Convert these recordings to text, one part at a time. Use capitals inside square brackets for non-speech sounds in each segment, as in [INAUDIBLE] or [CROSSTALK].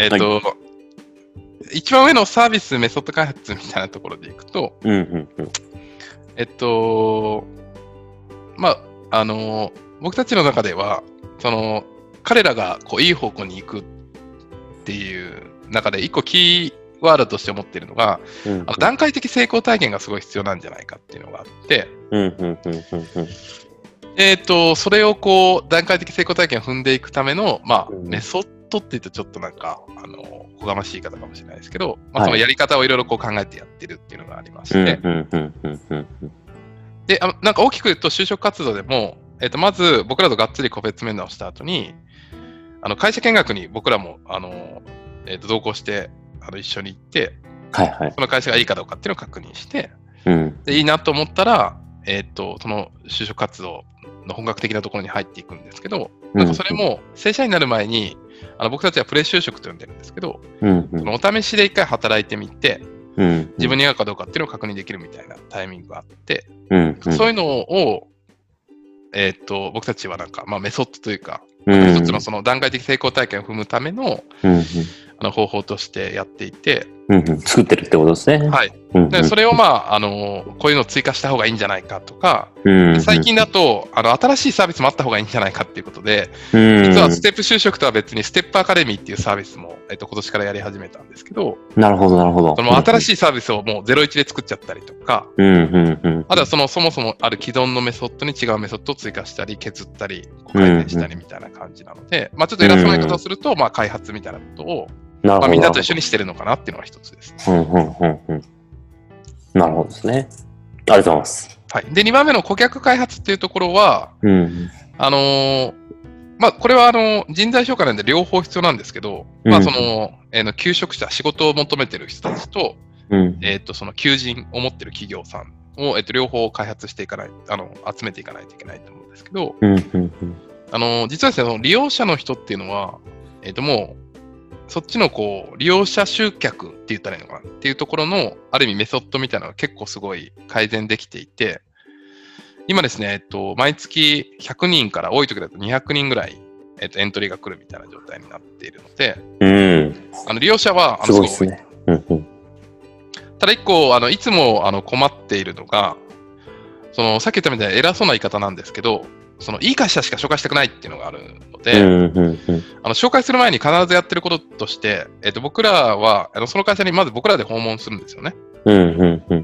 えっ、と、一番上のサービスメソッド開発みたいなところでいくと、うんうんうん。えっと、まあ、あの、僕たちの中では、その、彼らがこういい方向に行くっていう中で、一個キーワードとして思っているのが、うんあの段階的成功体験がすごい必要なんじゃないかっていうのがあって、うんうんうんうんうん。えっ、と、それをこう、段階的成功体験を踏んでいくための、まあ、うんメソッドって言うとちょっとなんか、あの、おこがましい方かもしれないですけど、まあ、はいそのやり方をいろいろこう考えてやってるっていうのがありましうんて。で、あのなんか大きく言うと就職活動でも、えっ、と、まず僕らとがっつり個別面談をした後に、あの、会社見学に僕らも、あの、えっ、と、同行して、あの、一緒に行って、はいはい。その会社がいいかどうかっていうのを確認して、うん。で、いいなと思ったら、えっ、と、その就職活動の本格的なところに入っていくんですけど、なんかそれも正社員になる前に、あの僕たちはプレ就職と呼んでるんですけど、うんうんそのお試しで一回働いてみて、うん。自分に合うかどうかっていうのを確認できるみたいなタイミングがあって、うんうん。そういうのを、えっ、と、僕たちはなんか、まあメソッドというか、うん一つのその段階的成功体験を踏むためのうんうんあの方法としてやっていて、うんうん。作ってるってことですね。はい。うんうんで、それをまあ、あの、こういうのを追加した方がいいんじゃないかとか、うんうん最近だと、あの、新しいサービスもあった方がいいんじゃないかっていうことで、うん実はステップ就職とは別にステップアカデミーっていうサービスも、えっと、今年からやり始めたんですけど、なるほど、なるほど。その新い。しいサービスをもう01で作っちゃったりとか、うんうんうん。あとはそのそもそもある既存のメソッドに違うメソッドを追加したり、削ったり、こう改善したりみたいな感じなので、まあちょっと偉そうな言い方をすると、まあ開発みたいなことを、なるほど。まあみんなと一緒にしてるのかなっていうのが一つです。うんうんうんうん。なるほどですね。ありがとうございます。はい。で、2番目の顧客開発っていうところは、うん。あのーまあ、これはあの人材紹介なんで両方必要なんですけど、まあ、うんその、えーの求職者、仕事を求めてる人たちと、うん。えっ、と、その求人を持ってる企業さんを、えっ、と、両方開発していかない、あの、集めていかないといけないと思うんですけど。あの、実はですね、その利用者の人っていうのは、えっ、と、もう、そっちのこう、利用者集客って言ったらいいのかなっていうところの、ある意味メソッドみたいなのが結構すごい改善できていて、今ですね、えっと、毎月100人から多い時だと200人ぐらい、えっと、エントリーが来るみたいな状態になっているので、うん。あの利用者はあすのすごいごいですね。うんうん。ただ一個、あのいつもあの困っているのが、そのさっき言ったみたいな偉そうな言い方なんですけど、そのいい会社しか紹介したくないっていうのがあるので。あの紹介する前に必ずやってることとして、えっと、僕らはあのその会社にまず僕らで訪問するんですよね。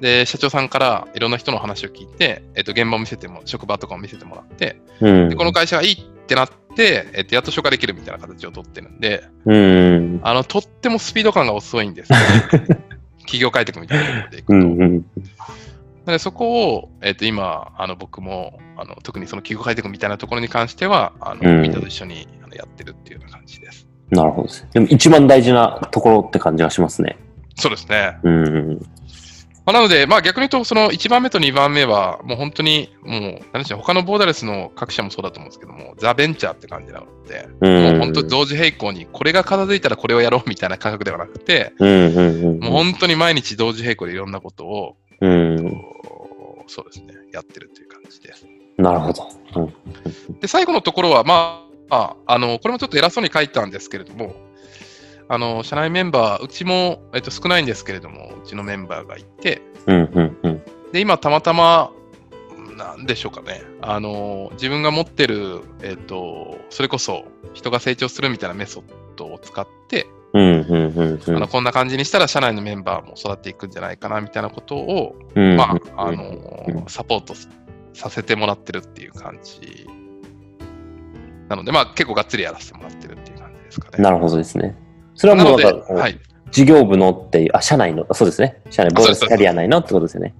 で、社長さんからいろんな人の話を聞いて、えっと、現場を見せても、職場とかを見せてもらって、うんでこの会社がいいってなって、えっと、やっと紹介できるみたいな形をとってるんで、うんあの、とってもスピード感が遅いんですよ。[LAUGHS] 企業開拓みたいなところでいくと。うんうん。なのでそこを、えっと今あの僕もあの特にその企業開拓みたいなところに関してはあの、うんみんなと一緒にあのやってるっていうような感じです。なるほどですね。でも一番大事なところって感じがしますね。そうですね。うんうん。まあ、なので、まあ、逆に言うと、その1番目と2番目は、もう本当に、もう、何でしょう、他のボーダレスの各社もそうだと思うんですけども、ザ・ベンチャーって感じなので、うんもう本当に同時並行に、これが片付いたらこれをやろうみたいな感覚ではなくて、うんうんうん。もう本当に毎日同時並行でいろんなことを、うん。そうですね、やってるという感じです。なるほど。うん。で、最後のところは、まあ、ああの、これもちょっと偉そうに書いたんですけれども、あの、社内メンバー、うちも、えっと、少ないんですけれども、うちのメンバーがいて、うんうんうん。で、今、たまたま、なんでしょうかね、あの、自分が持ってる、えっと、それこそ、人が成長するみたいなメソッドを使って。あのこんな感じにしたら、社内のメンバーも育っていくんじゃないかな、みたいなことを、うんまあ、あうんの、サポートさせてもらってるっていう感じなので、まあ結構がっつりやらせてもらってるっていう感じですかね。なるほどですね。それはもうなんか、はい。事業部のっていう、あ、社内の、あそうですね。社内、ボーナスキャリア内のってことですよね。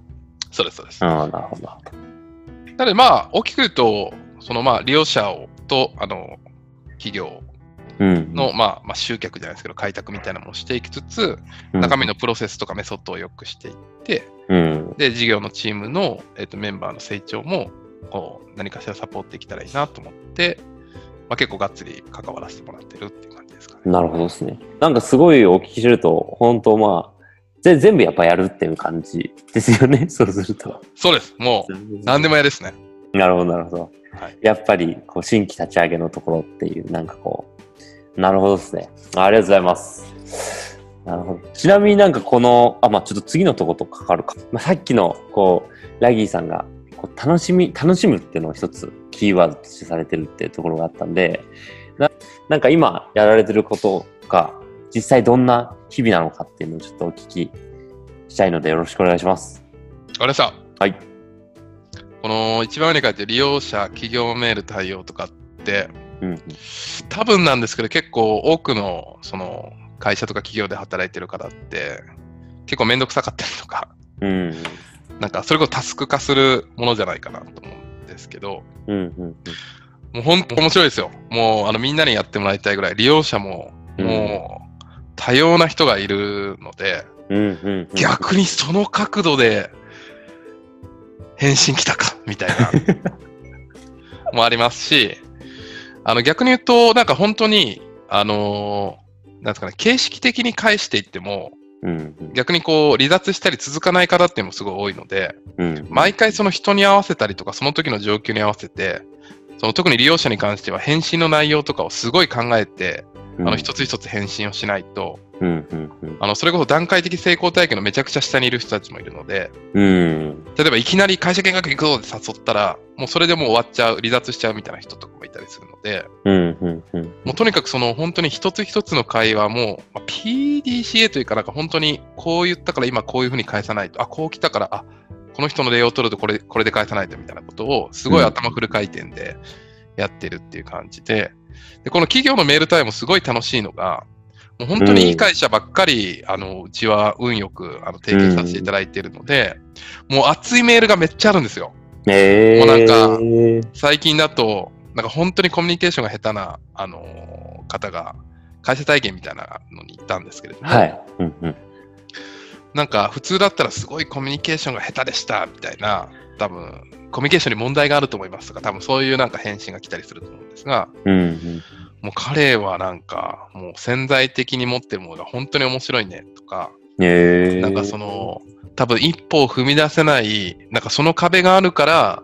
そうです、そうです。ああ、なるほど。なので、まあ、大きく言うと、そのまあ利用者をと、あの、企業うん。の、まあ、まあ、集客じゃないですけど、開拓みたいなのもしていきつつ、うん中身のプロセスとかメソッドを良くしていって、うん。で、事業のチームの、えっとメンバーの成長も、こう、何かしらサポートできたらいいなと思って、まあ、結構がっつり関わらせてもらってるっていう感じですかね。なるほどですね。なんかすごいお聞きすると、本当まあ、ぜ全部やっぱやるっていう感じですよね。[LAUGHS] そうすると。そうです。もう、何でもやですね。なるほど、なるほど。はいやっぱり、こう、新規立ち上げのところっていう、なんかこう、なるほどですね。ありがとうございます。なるほど。ちなみになんかこの、あ、まあちょっと次のとことかかるか。まあ、さっきの、こう、ラギーさんが、こう楽しみ、楽しむっていうのを一つキーワードとしてされてるっていうところがあったんで、ななんか今やられてることが、実際どんな日々なのかっていうのをちょっとお聞きしたいのでよろしくお願いします。あれさ、はい。この一番上に書いて利用者、企業メール対応とかって、うん。多分なんですけど、結構多くのその会社とか企業で働いてる方って、結構めんどくさかったりとか、うん。なんかそれこそタスク化するものじゃないかなと思うんですけど、うん。うん。もう本当面白いですよ。もうあのみんなにやってもらいたいぐらい、利用者もうんもう多様な人がいるので、うん。うん。逆にその角度で返信来たかみたいな [LAUGHS] もありますし、あの逆に言うと、なんか本当に、あのーなんですかね、形式的に返していっても、うん。逆にこう離脱したり続かない方っていうのもすごい多いので、うん。毎回その人に合わせたりとか、その時の状況に合わせて、その特に利用者に関しては返信の内容とかをすごい考えて、あの一つ一つ返信をしないと、うん。うん。うん。あのそれこそ段階的成功体験のめちゃくちゃ下にいる人たちもいるので、うん。例えばいきなり会社見学行くぞって誘ったら、もうそれでもう終わっちゃう、離脱しちゃうみたいな人とかもいたりするので、うん。うん。うん。もうとにかくその本当に一つ一つの会話も、まあ PDCA というかなんか本当にこう言ったから今こういうふうに返さないと、あ、こう来たから、あ、この人の例を取るとこれ、これで返さないとみたいなことをすごい頭フル回転でやってるっていう感じで、で、この企業のメール対応もすごい楽しいのが、もう本当にいい会社ばっかり、あの、うちは運よくあの提携させていただいているので、もう熱いメールがめっちゃあるんですよ。ええもうなんか最近だと、なんか本当にコミュニケーションが下手な、あのー方が、会社体験みたいなのに行ったんですけれども、はい。うん。うん。なんか普通だったらすごいコミュニケーションが下手でしたみたいな、多分コミュニケーションに問題があると思いますとか、多分そういうなんか返信が来たりすると思うんですが、うん。うん。もう彼はなんか、もう潜在的に持ってるものが本当に面白いねとか、ええなんかその、多分一歩を踏み出せない、なんかその壁があるから、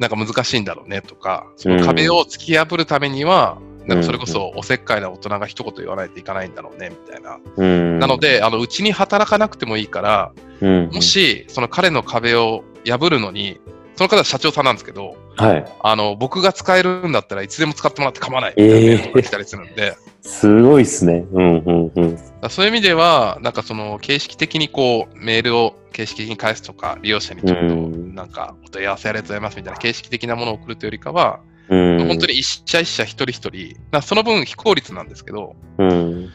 なんか難しいんだろうねとか、その壁を突き破るためには、なんかそれこそおせっかいな大人が一言言わないといかないんだろうねみたいな。うん。なの、で、あのうちに働かなくてもいいから、うん。も、しその彼の壁を破るのに、その方は社長さんなんですけど、はい。あの僕が使えるんだったらいつでも使ってもらって構わないみえーたいなたりするんで、すごいっすね。うん。うん。うん。そういう意味では、なんかその形式的にこうメールを形式的に返すとか、利用者にちょっとうんなんかお問い合わせありがとうございますみたいな形式的なものを送るというよりかは、うん。本当に一社一社一人一人、まあその分非効率なんですけど、うん。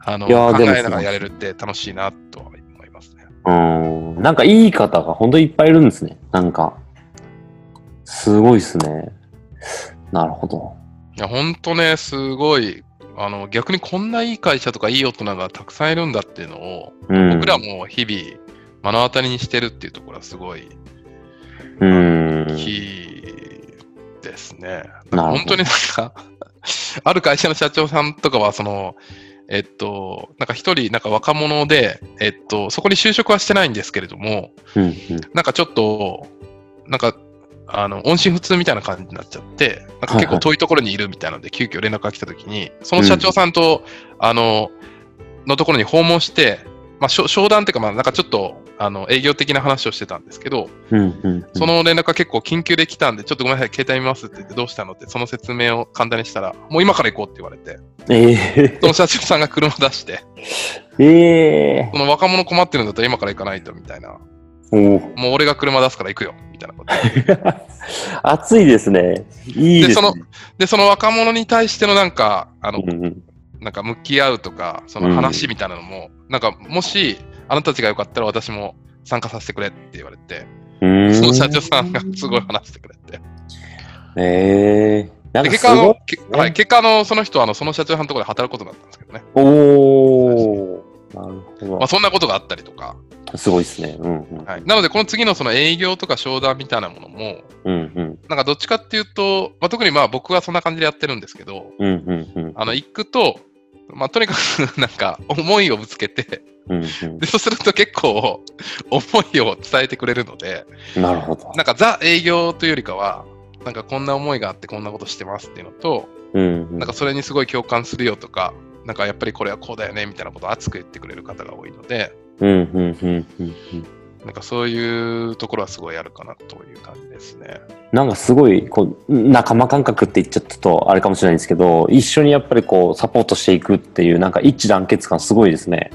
あの考えながらやれるって楽しいなと。うん。なんかいい方が本当にいっぱいいるんですね。なんか。すごいっすね。なるほど。いや、本当ね、すごい、あの逆にこんないい会社とかいい大人がたくさんいるんだっていうのを、うん。僕らも日々目の当たりにしてるっていうところはすごいうん。ですね。本当になんか、[LAUGHS] ある会社の社長さんとかは、その、えっと、なんか一人、なんか若者で、えっと、そこに就職はしてないんですけれども、うん。うん。なんかちょっと、なんか、あの、音信不通みたいな感じになっちゃって、なんか結構遠いところにいるみたいなので、急遽連絡が来たときに、その社長さんと、あの、のところに訪問して、まあ、商談っていうか、まあ、なんかちょっと、あの、営業的な話をしてたんですけど、うん。うん。その連絡が結構緊急で来たんで、ちょっとごめんなさい、携帯見ますって言って、どうしたのって、その説明を簡単にしたら、もう今から行こうって言われて、ええその社長さんが車出して、ええその若者困ってるんだったら今から行かないと、みたいな。もう俺が車出すから行くよ、みたいなこと。[LAUGHS] 熱いですね。いいですね。でそので、その若者に対してのなんか、あの、うんうん。なんか向き合うとか、その話みたいなのも、なんかもし、あなたたちがよかったら私も参加させてくれって言われて、うーんその社長さんがすごい話してくれて。ええなんでかすごい結果あの、。けはい、結果あの、その人はあのその社長さんのところで働くことになったんですけどね。おお。なるほどまあ、。そんなことがあったりとか。すごいですね。うんうん。はい、なので、この次のその営業とか商談みたいなものも、うんうん。なんかどっちかっていうと、まあ、特にまあ僕はそんな感じでやってるんですけど、うんうんうん。あの、行くと、まあ、とにかくなんか思いをぶつけて、うんうんでそうすると結構思いを伝えてくれるので、なるほど。なんかザ営業というよりかは、なんかこんな思いがあってこんなことしてますっていうのと、うんうん。なんかそれにすごい共感するよとか、なんかやっぱりこれはこうだよねみたいなことを熱く言ってくれる方が多いので、うん、うん、うん、うん。うんなんかそういうところはすごいあるかなという感じですね。なんかすごい、こう、仲間感覚って言っちゃったとあれかもしれないんですけど、一緒にやっぱりこう、サポートしていくっていう、なんか一致団結感すごいですね。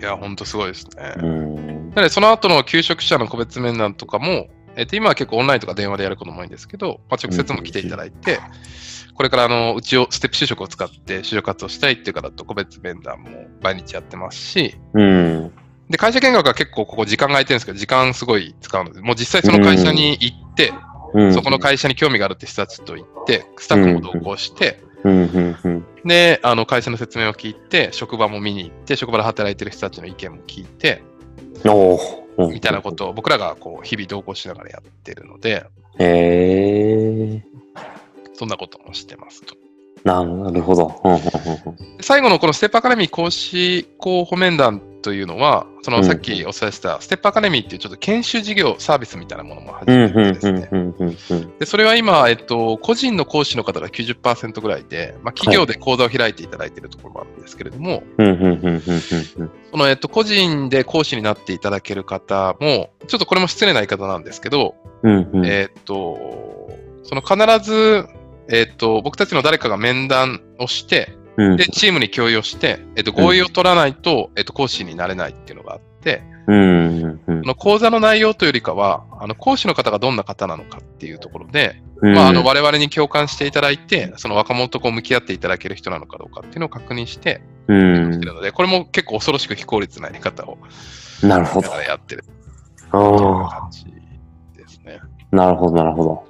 いや、ほんとすごいですね。うん。なので、その後の求職者の個別面談とかも、えっと、今は結構オンラインとか電話でやることも多いんですけど、まあ、直接も来ていただいて、これからあのうちをステップ就職を使って就職活動したいっていう方と個別面談も毎日やってますし、うん。で、会社見学は結構ここ時間が空いてるんですけど、時間すごい使うので、もう実際その会社に行って、うん。そこの会社に興味があるって人たちと行って、スタッフも同行して。で、あの会社の説明を聞いて、職場も見に行って、職場で働いてる人たちの意見も聞いて。みたいなことを僕らがこう日々同行しながらやってるので、へえ。そんなこともしてますと。なるほど。最後のこのステップアカデミー講師候補面談というのは、そのうん。さっきお伝えしたステップアカデミーっていうちょっと研修事業サービスみたいなものも始うんめてですね。それは今、えっと、個人の講師の方が90%ぐらいで、まあ、企業で講座を開いていただいているところもあるんですけれども、その、えっと、個人で講師になっていただける方も、ちょっとこれも失礼な言い方なんですけど、うんうん。えっと、その必ず、えっと、僕たちの誰かが面談をして、うん。で、チームに共有をして、えっと、合意を取らないと、えっと、講師になれないっていうのがあって、うんの講座の内容というよりかは、あの、講師の方がどんな方なのかっていうところで、うん。まあ、あの、我々に共感していただいて、その若者とこう向き合っていただける人なのかどうかっていうのを確認して、うん。してるので、これも結構恐ろしく非効率なやり方をなるほど。やってるあ感じですね。あ、なるほど、なるほど。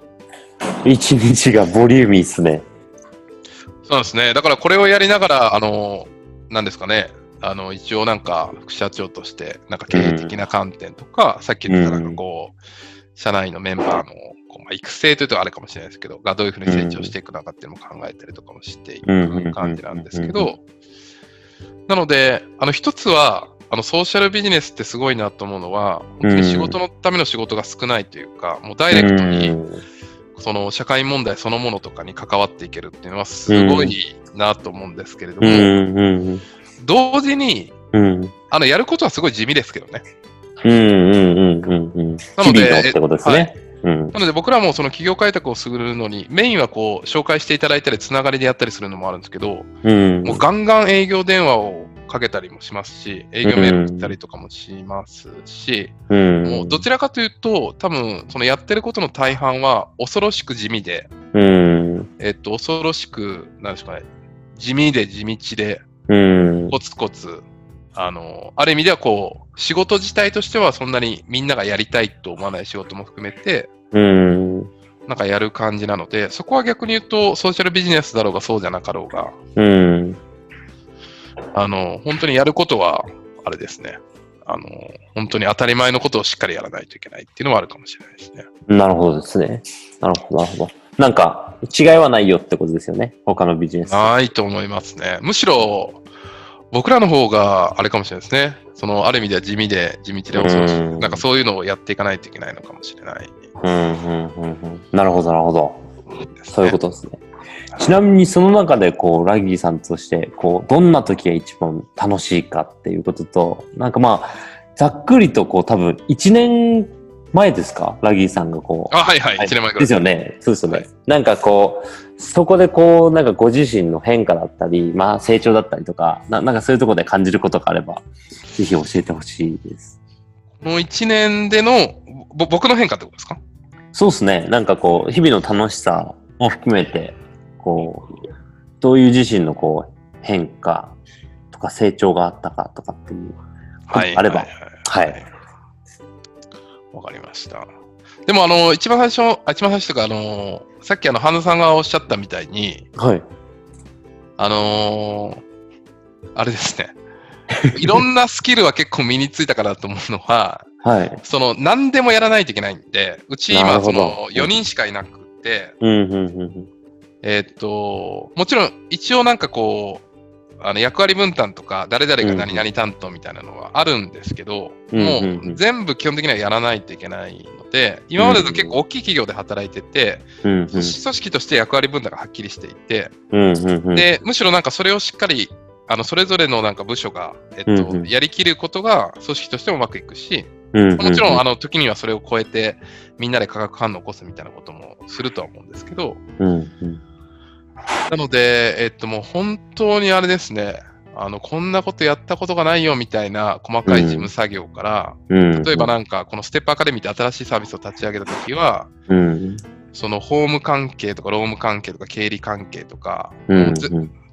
一日がボリューミーっすね。そうですね。だからこれをやりながら、あの、なんですかね、あの、一応なんか副社長として、なんか経営的な観点とか、さっき言ったなんかこう、社内のメンバーのこう、まあ、育成というとあれかもしれないですけど、がどういうふうに成長していくのかっていうのも考えたりとかもしていく感じなんですけうんど、なので、あの、一つは、あの、ソーシャルビジネスってすごいなと思うのは、本当に仕事のための仕事が少ないというか、もうダイレクトに、その社会問題そのものとかに関わっていけるっていうのはすごいなと思うんですけれども、うん同時に、うん。あの、やることはすごい地味ですけどね。なのでなので僕らもその企業開拓をするのに、メインはこう、紹介していただいたり、つながりでやったりするのもあるんですけど、うん。もうガンガン営業電話をかけたりもしますし、営業メール送ったりとかもしますし、うん。もうどちらかというと、多分、そのやってることの大半は恐ろしく地味で、うん。えっと、恐ろしく、なんですかね、地味で地道で、うん。コツコツ、あの、ある意味ではこう、仕事自体としてはそんなにみんながやりたいと思わない仕事も含めて、うん。なんかやる感じなので、そこは逆に言うと、ソーシャルビジネスだろうがそうじゃなかろうが、うんあの、本当にやることは、あれですね。あの、本当に当たり前のことをしっかりやらないといけないっていうのはあるかもしれないですね。なるほどですね。なるほど、なるほど。なんか、違いはないよってことですよね。他のビジネスと。ないと思いますね。むしろ、僕らの方があれかもしれないですね。その、ある意味では地味で、地道で恐ろしなんかそういうのをやっていかないといけないのかもしれないうん、うん、うん、うん。なるほど、なるほど。そういうことですね。ちなみにその中で、こう、ラギーさんとして、こう、どんな時が一番楽しいかっていうことと、なんかまあ、ざっくりと、こう、多分、1年前ですか？ラギーさんがこう。あ、はいはい。はい1年前から。ですよね。そうですよね。はいなんかこう、そこでこう、なんかご自身の変化だったり、まあ成長だったりとか、ななんかそういうところで感じることがあれば、ぜひ教えてほしいです。この1年での、ぼ僕の変化ってことですか？そうですね。なんかこう、日々の楽しさも含めて、こう、どういう自身のこう、変化とか成長があったかとかっていう。はい。あればはいはい。わかりました。でも、あの、一番最初、あ一番最初というか、あの、さっきあの、半田さんがおっしゃったみたいに、はい。あのーあれですね。[LAUGHS] いろんなスキルは結構身についたかなと思うのは、はい。その、何でもやらないといけないんで、うち今、その、4人しかいなくて、うん、うん、うんえーっと、もちろん、一応なんかこう、あの役割分担とか、誰々が何々担当みたいなのはあるんですけど、うんもうんうん。う全部基本的にはやらないといけないので、今までと結構大きい企業で働いてて、うんうん。組織組織として役割分担がはっきりしていて、うんうんうん。で、むしろなんかそれをしっかり、あの、それぞれのなんか部署が、えっと、うんうん。やりきることが組織としてもうまくいくし、うんうん。もちろん、あの、時にはそれを超えて、みんなで化学反応を起こすみたいなこともするとは思うんですけど、うんうんなので、えっと、もう本当にあれですね、あの、こんなことやったことがないよみたいな細かい事務作業から、うん。例えばなんか、このステップアカデミーって新しいサービスを立ち上げたときは、うん。その法務関係とか労務関係とか経理関係とか、うん。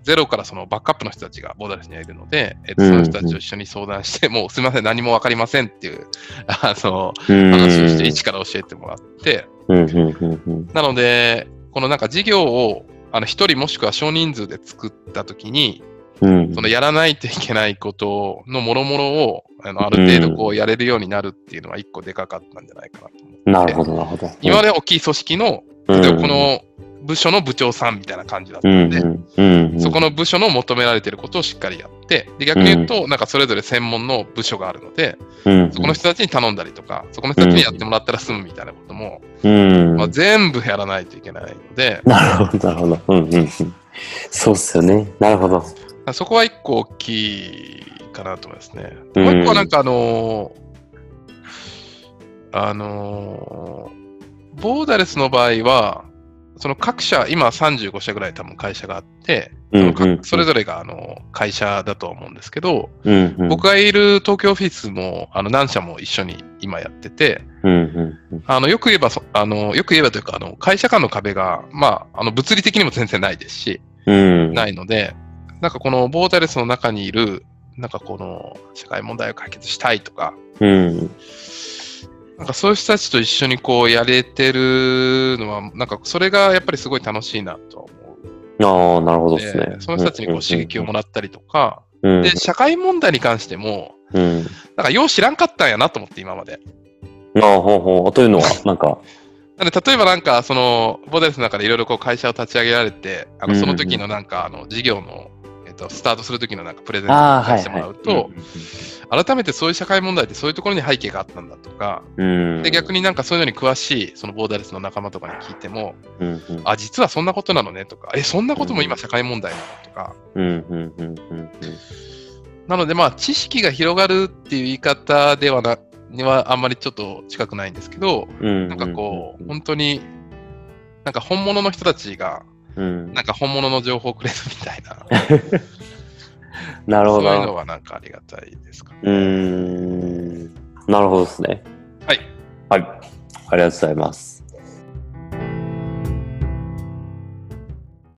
ゼロからそのバックアップの人たちがボーダレスにはいるので、えっと、その人たちと一緒に相談して、もうすみません、何もわかりませんっていう、[LAUGHS] あの、うん。話をして、一から教えてもらって、うん。うん。うん。うん。なので、このなんか事業を、あの、一人もしくは少人数で作ったときに、うん。そのやらないといけないことのもろもろを、あの、ある程度こうやれるようになるっていうのは一個でかかったんじゃないかなと思って。なるほど、なるほど。今までは大きい組織の、うん、例えばこの部署の部長さんみたいな感じだったうんので、うんうん、そこの部署の求められていることをしっかりやって、で逆に言うと、なんかそれぞれ専門の部署があるので、うん、そこの人たちに頼んだりとか、そこの人たちにやってもらったら済むみたいなことも、うん、まあ、全部やらないといけないので、なるほど、なるほど。うんうんうん。そうっすよね。なるほど。そこは一個大きいかなと思いますね。うんもう一個はなんかあのーあのーボーダレスの場合は、その各社、今35社ぐらい多分会社があって、うんそのうん。かそれぞれがあの会社だと思うんですけど、うんうん、僕がいる東京オフィスもあの何社も一緒に今やってて、うんうんうん、あのよく言えばそあの、よく言えばというかあの、会社間の壁が、まあ、あの物理的にも全然ないですし、うん、ないので、なんかこのボーダレスの中にいる、なんかこの社会問題を解決したいとか、うん、なんかそういう人たちと一緒にこうやれてるのは、なんかそれがやっぱりすごい楽しいなとは思ああ、なるほどうですねで。、その人たちにこう刺激をもらったりとか、うん、で、社会問題に関しても、うん。なんかよう知らんかったんやなと思って今まで。ああ、ほうほう。というのは、[LAUGHS] なんか、なんで、例えばなんか、その、ボーダレスの中でいろいろこう会社を立ち上げられて、あの、うんその時のなんか、あの、事業の、えっと、スタートする時のなんかプレゼントしてもらはい。うと、改めてそういう社会問題ってそういうところに背景があったんだとか、うん、で、逆になんかそういうのに詳しい、そのボーダレスの仲間とかに聞いても、うん、うん、あ、実はそんなことなのねとか、え、そんなことも今社会問題なのとか、なのでまあ、知識が広がるっていう言い方ではな、にはあんまりちょっと近くないんですけど、うん。なんかこう、本当に、なんか本物の人たちが、うん、なんか本物の情報をくれるみたいな、[LAUGHS] なるほど。そういうのはなんかありがたいですかね。うーん。なるほどですね。はい。はい。ありがとうございます。